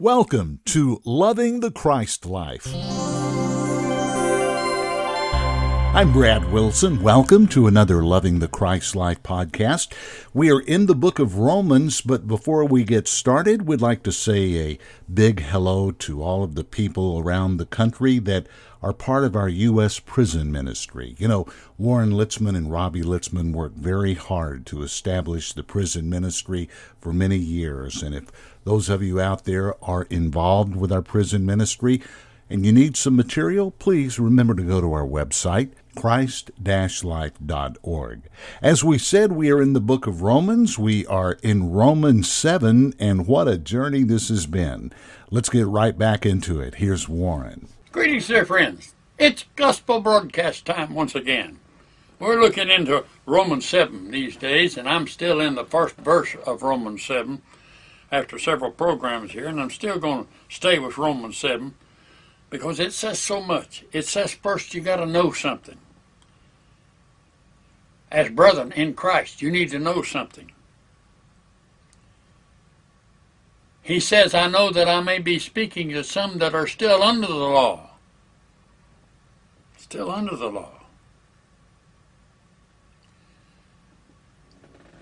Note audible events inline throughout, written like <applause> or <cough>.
Welcome to Loving the Christ Life. I'm Brad Wilson. Welcome to another Loving the Christ Life podcast. We are in the book of Romans, but before we get started, we'd like to say a big hello to all of the people around the country that are part of our U.S. prison ministry. You know, Warren Litzman and Robbie Litzman worked very hard to establish the prison ministry for many years. And if those of you out there are involved with our prison ministry, and you need some material, please remember to go to our website, christ-life.org. As we said, we are in the book of Romans. We are in Romans 7, and what a journey this has been. Let's get right back into it. Here's Warren. Greetings, dear friends. It's gospel broadcast time once again. We're looking into Romans 7 these days, and I'm still in the first verse of Romans 7 after several programs here, and I'm still going to stay with Romans 7 because it says so much. It says first you got to know something. As brethren in Christ, you need to know something. He says, I know that I may be speaking to some that are still under the law. Still under the law.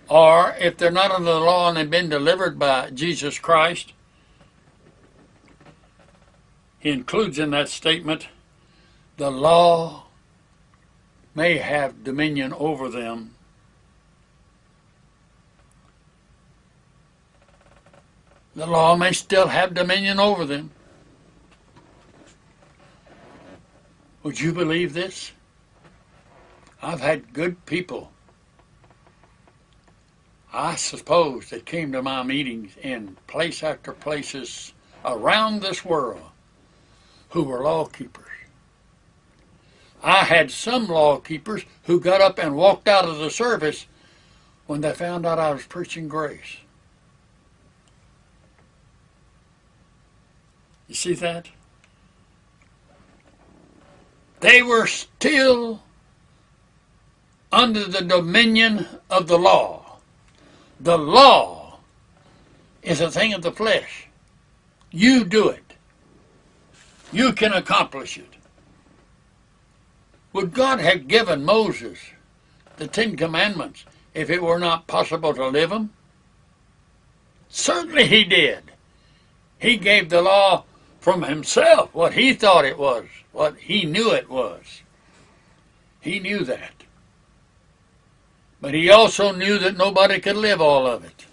Or if they're not under the law and they've been delivered by Jesus Christ, he includes in that statement the law may have dominion over them. The law may still have dominion over them. Would you believe this? I've had good people, I suppose, that came to my meetings in place after places around this world who were law keepers. I had some law keepers who got up and walked out of the service when they found out I was preaching grace. You see that? They were still under the dominion of the law. The law is a thing of the flesh. You do it you can accomplish it. Would God have given Moses the Ten Commandments if it were not possible to live them? Certainly he did. He gave the law from himself, what he thought it was, what he knew it was. He knew that. But he also knew that nobody could live all of it.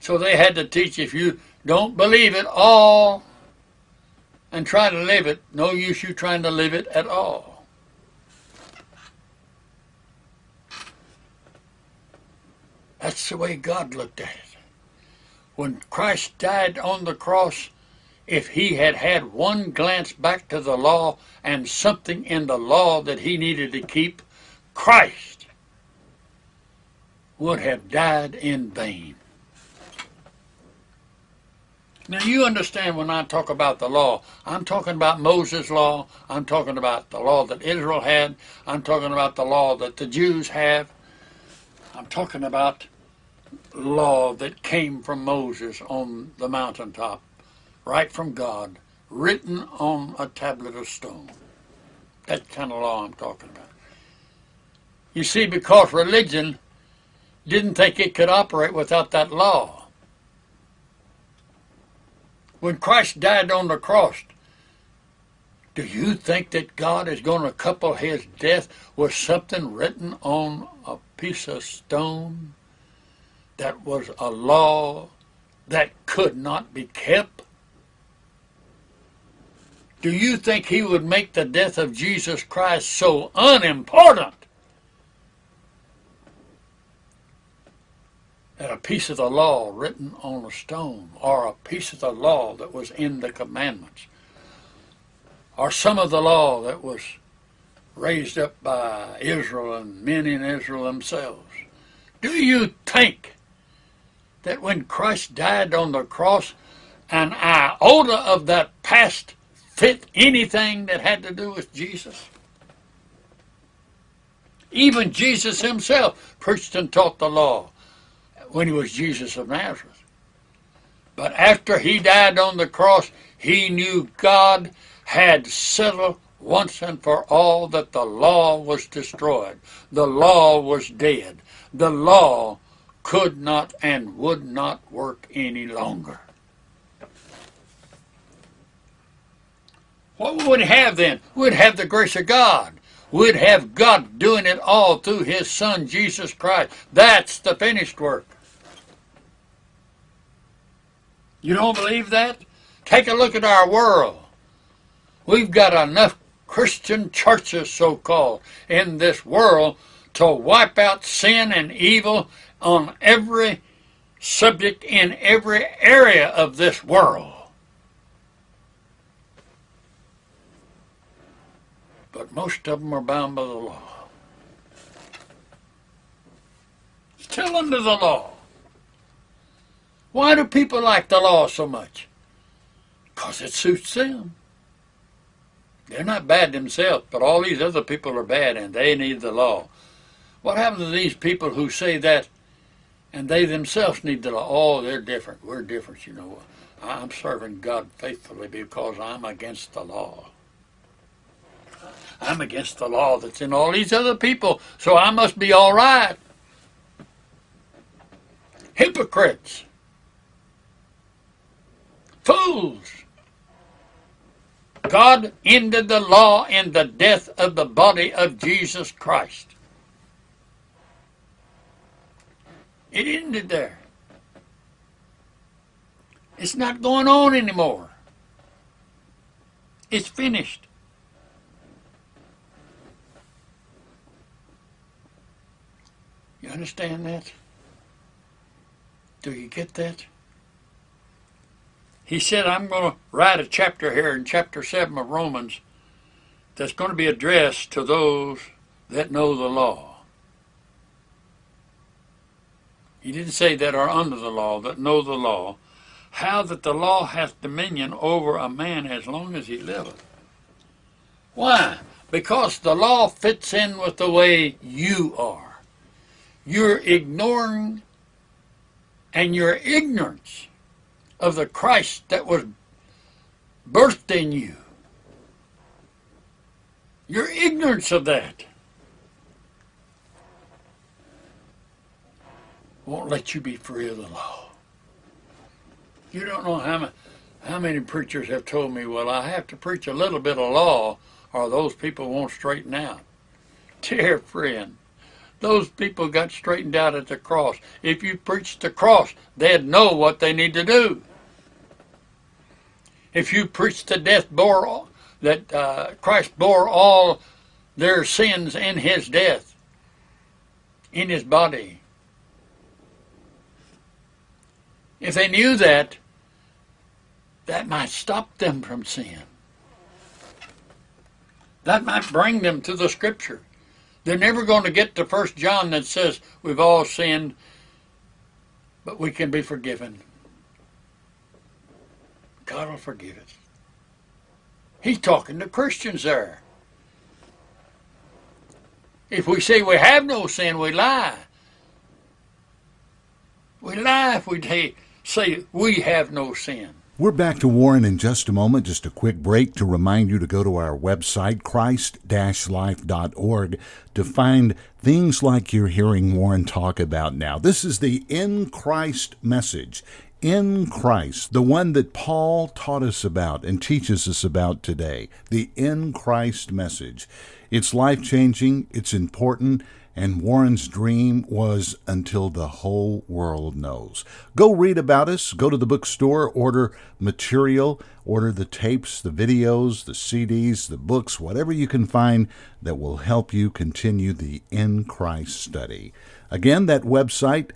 So they had to teach if you don't believe it all and try to live it. No use you trying to live it at all. That's the way God looked at it. When Christ died on the cross, if he had had one glance back to the law and something in the law that he needed to keep, Christ would have died in vain. Now, you understand when I talk about the law, I'm talking about Moses' law, I'm talking about the law that Israel had, I'm talking about the law that the Jews have, I'm talking about law that came from Moses on the mountaintop, right from God, written on a tablet of stone. That kind of law I'm talking about. You see, because religion didn't think it could operate without that law when Christ died on the cross, do you think that God is going to couple his death with something written on a piece of stone that was a law that could not be kept? Do you think he would make the death of Jesus Christ so unimportant that a piece of the law written on a stone, or a piece of the law that was in the commandments, or some of the law that was raised up by Israel and men in Israel themselves. Do you think that when Christ died on the cross, an iota of that past fit anything that had to do with Jesus? Even Jesus himself preached and taught the law when he was Jesus of Nazareth. But after he died on the cross, he knew God had settled once and for all that the law was destroyed. The law was dead. The law could not and would not work any longer. What would we have then? We'd have the grace of God. We'd have God doing it all through His Son, Jesus Christ. That's the finished work. You don't believe that? Take a look at our world. We've got enough Christian churches, so called, in this world to wipe out sin and evil on every subject in every area of this world. But most of them are bound by the law. Still under the law. Why do people like the law so much? Because it suits them. They're not bad themselves, but all these other people are bad and they need the law. What happens to these people who say that and they themselves need the law? Oh, they're different. We're different, you know. I'm serving God faithfully because I'm against the law. I'm against the law that's in all these other people, so I must be all right. Hypocrites. Fools. God ended the law in the death of the body of Jesus Christ. It ended there. It's not going on anymore. It's finished. You understand that? Do you get that? He said, I'm going to write a chapter here in chapter 7 of Romans that's going to be addressed to those that know the law. He didn't say that are under the law, that know the law. How that the law hath dominion over a man as long as he liveth. Why? Because the law fits in with the way you are you're ignoring and your ignorance of the Christ that was birthed in you. Your ignorance of that won't let you be free of the law. You don't know how many, how many preachers have told me, well, I have to preach a little bit of law or those people won't straighten out. <laughs> Dear friend, those people got straightened out at the cross. If you preached the cross, they'd know what they need to do. If you preach the death bore that uh, Christ bore all their sins in His death, in His body. If they knew that, that might stop them from sin. That might bring them to the Scripture. They're never going to get to First John that says we've all sinned, but we can be forgiven. God will forgive us. He's talking to Christians there. If we say we have no sin, we lie. We lie if we say we have no sin. We're back to Warren in just a moment. Just a quick break to remind you to go to our website, christ-life.org, to find things like you're hearing Warren talk about now. This is the In Christ message. In Christ, the one that Paul taught us about and teaches us about today. The In Christ message. It's life changing, it's important, and Warren's dream was until the whole world knows. Go read about us, go to the bookstore, order material, order the tapes, the videos, the CDs, the books, whatever you can find that will help you continue the In Christ study. Again, that website,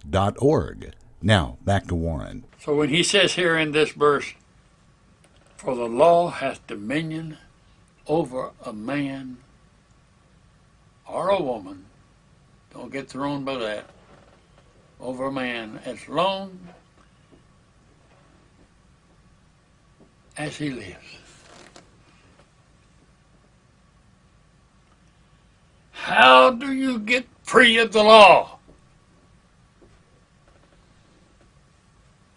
christ-life.org. Now, back to Warren. So when he says here in this verse, For the law hath dominion over a man or a woman, don't get thrown by that, over a man as long as he lives. How do you get free of the law?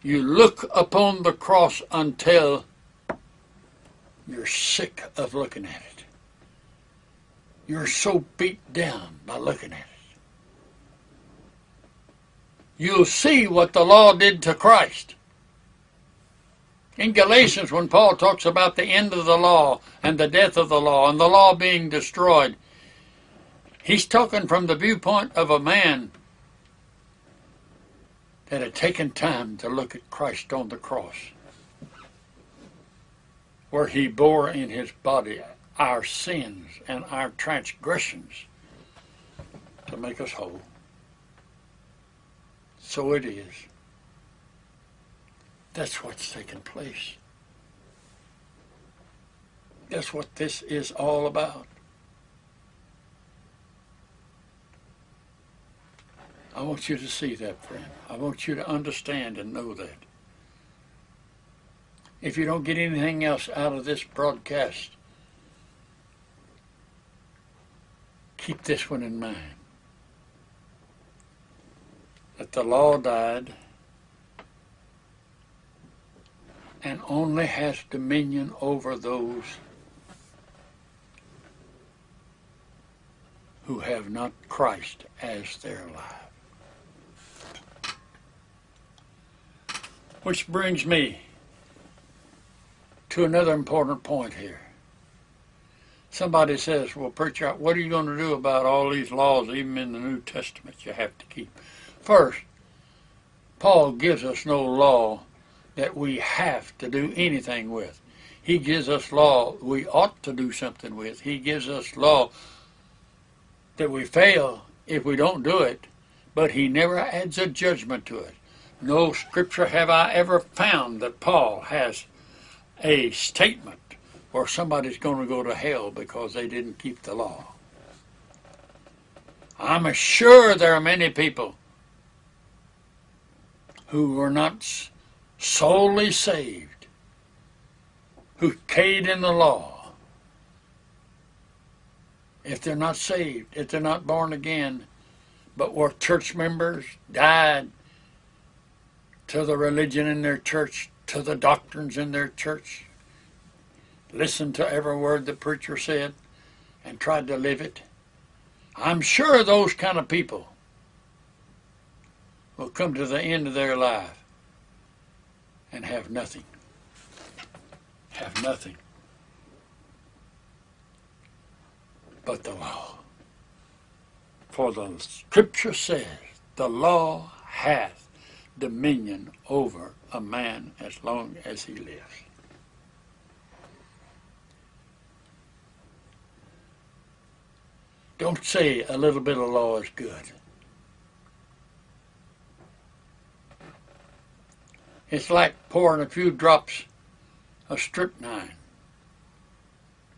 You look upon the cross until you're sick of looking at it. You're so beat down by looking at it. You'll see what the law did to Christ. In Galatians, when Paul talks about the end of the law and the death of the law and the law being destroyed, he's talking from the viewpoint of a man had taken time to look at Christ on the cross, where he bore in his body our sins and our transgressions to make us whole. So it is. That's what's taking place. That's what this is all about. I want you to see that, friend. I want you to understand and know that. If you don't get anything else out of this broadcast, keep this one in mind. That the law died and only has dominion over those who have not Christ as their life. Which brings me to another important point here. Somebody says, Well, preacher, what are you going to do about all these laws, even in the New Testament, you have to keep? First, Paul gives us no law that we have to do anything with. He gives us law we ought to do something with. He gives us law that we fail if we don't do it, but he never adds a judgment to it. No scripture have I ever found that Paul has a statement where somebody's going to go to hell because they didn't keep the law. I'm sure there are many people who were not solely saved, who paid in the law. If they're not saved, if they're not born again, but were church members, died to the religion in their church, to the doctrines in their church, listened to every word the preacher said, and tried to live it. I'm sure those kind of people will come to the end of their life and have nothing. Have nothing but the law. For the scripture says, the law hath dominion over a man as long as he lives. Don't say a little bit of law is good. It's like pouring a few drops of strychnine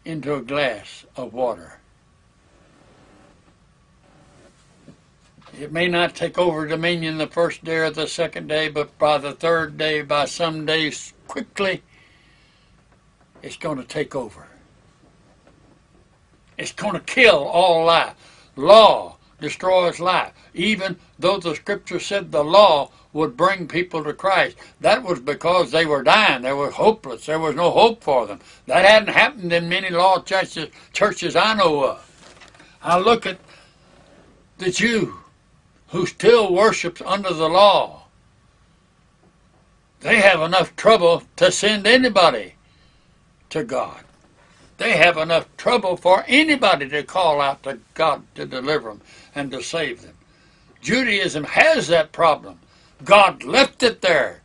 into a glass of water. It may not take over dominion the first day or the second day, but by the third day, by some days quickly, it's going to take over. It's going to kill all life. Law destroys life. Even though the scripture said the law would bring people to Christ, that was because they were dying. They were hopeless. There was no hope for them. That hadn't happened in many law churches, churches I know of. I look at the Jew who still worships under the law. They have enough trouble to send anybody to God. They have enough trouble for anybody to call out to God to deliver them and to save them. Judaism has that problem. God left it there.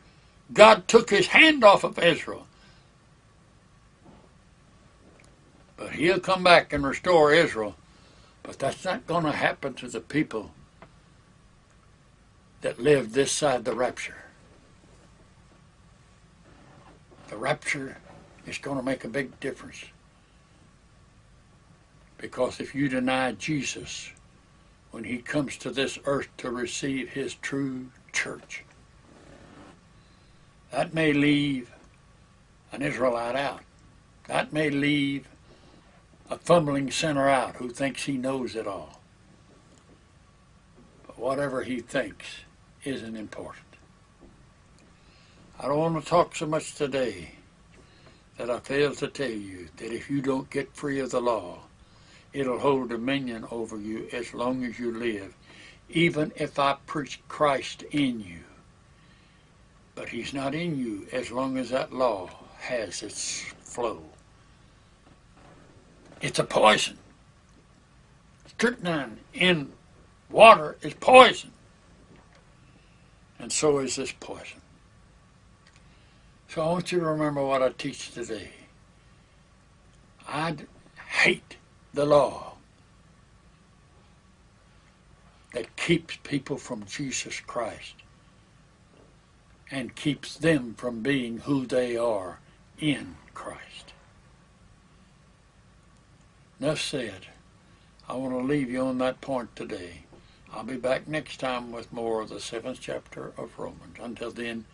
God took his hand off of Israel. But he'll come back and restore Israel. But that's not going to happen to the people that live this side the rapture. The rapture is going to make a big difference. Because if you deny Jesus when he comes to this earth to receive his true church, that may leave an Israelite out. That may leave a fumbling sinner out who thinks he knows it all. But whatever he thinks isn't important. I don't want to talk so much today that I fail to tell you that if you don't get free of the law, it'll hold dominion over you as long as you live, even if I preach Christ in you. But he's not in you as long as that law has its flow. It's a poison. Strychnine in water is poison. And so is this poison. So I want you to remember what I teach today. I hate the law that keeps people from Jesus Christ and keeps them from being who they are in Christ. Enough said. I want to leave you on that point today. I'll be back next time with more of the seventh chapter of Romans. Until then,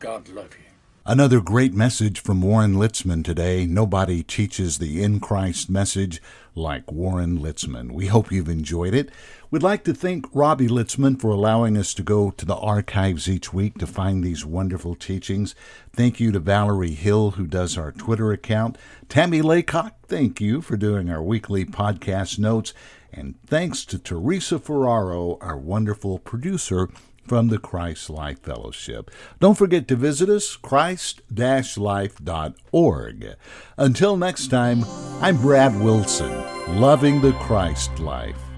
God love you. Another great message from Warren Litzman today. Nobody teaches the in Christ message like Warren Litzman. We hope you've enjoyed it. We'd like to thank Robbie Litzman for allowing us to go to the archives each week to find these wonderful teachings. Thank you to Valerie Hill, who does our Twitter account. Tammy Laycock, thank you for doing our weekly podcast notes. And thanks to Teresa Ferraro, our wonderful producer from the Christ Life Fellowship. Don't forget to visit us, christ-life.org. Until next time, I'm Brad Wilson, loving the Christ life.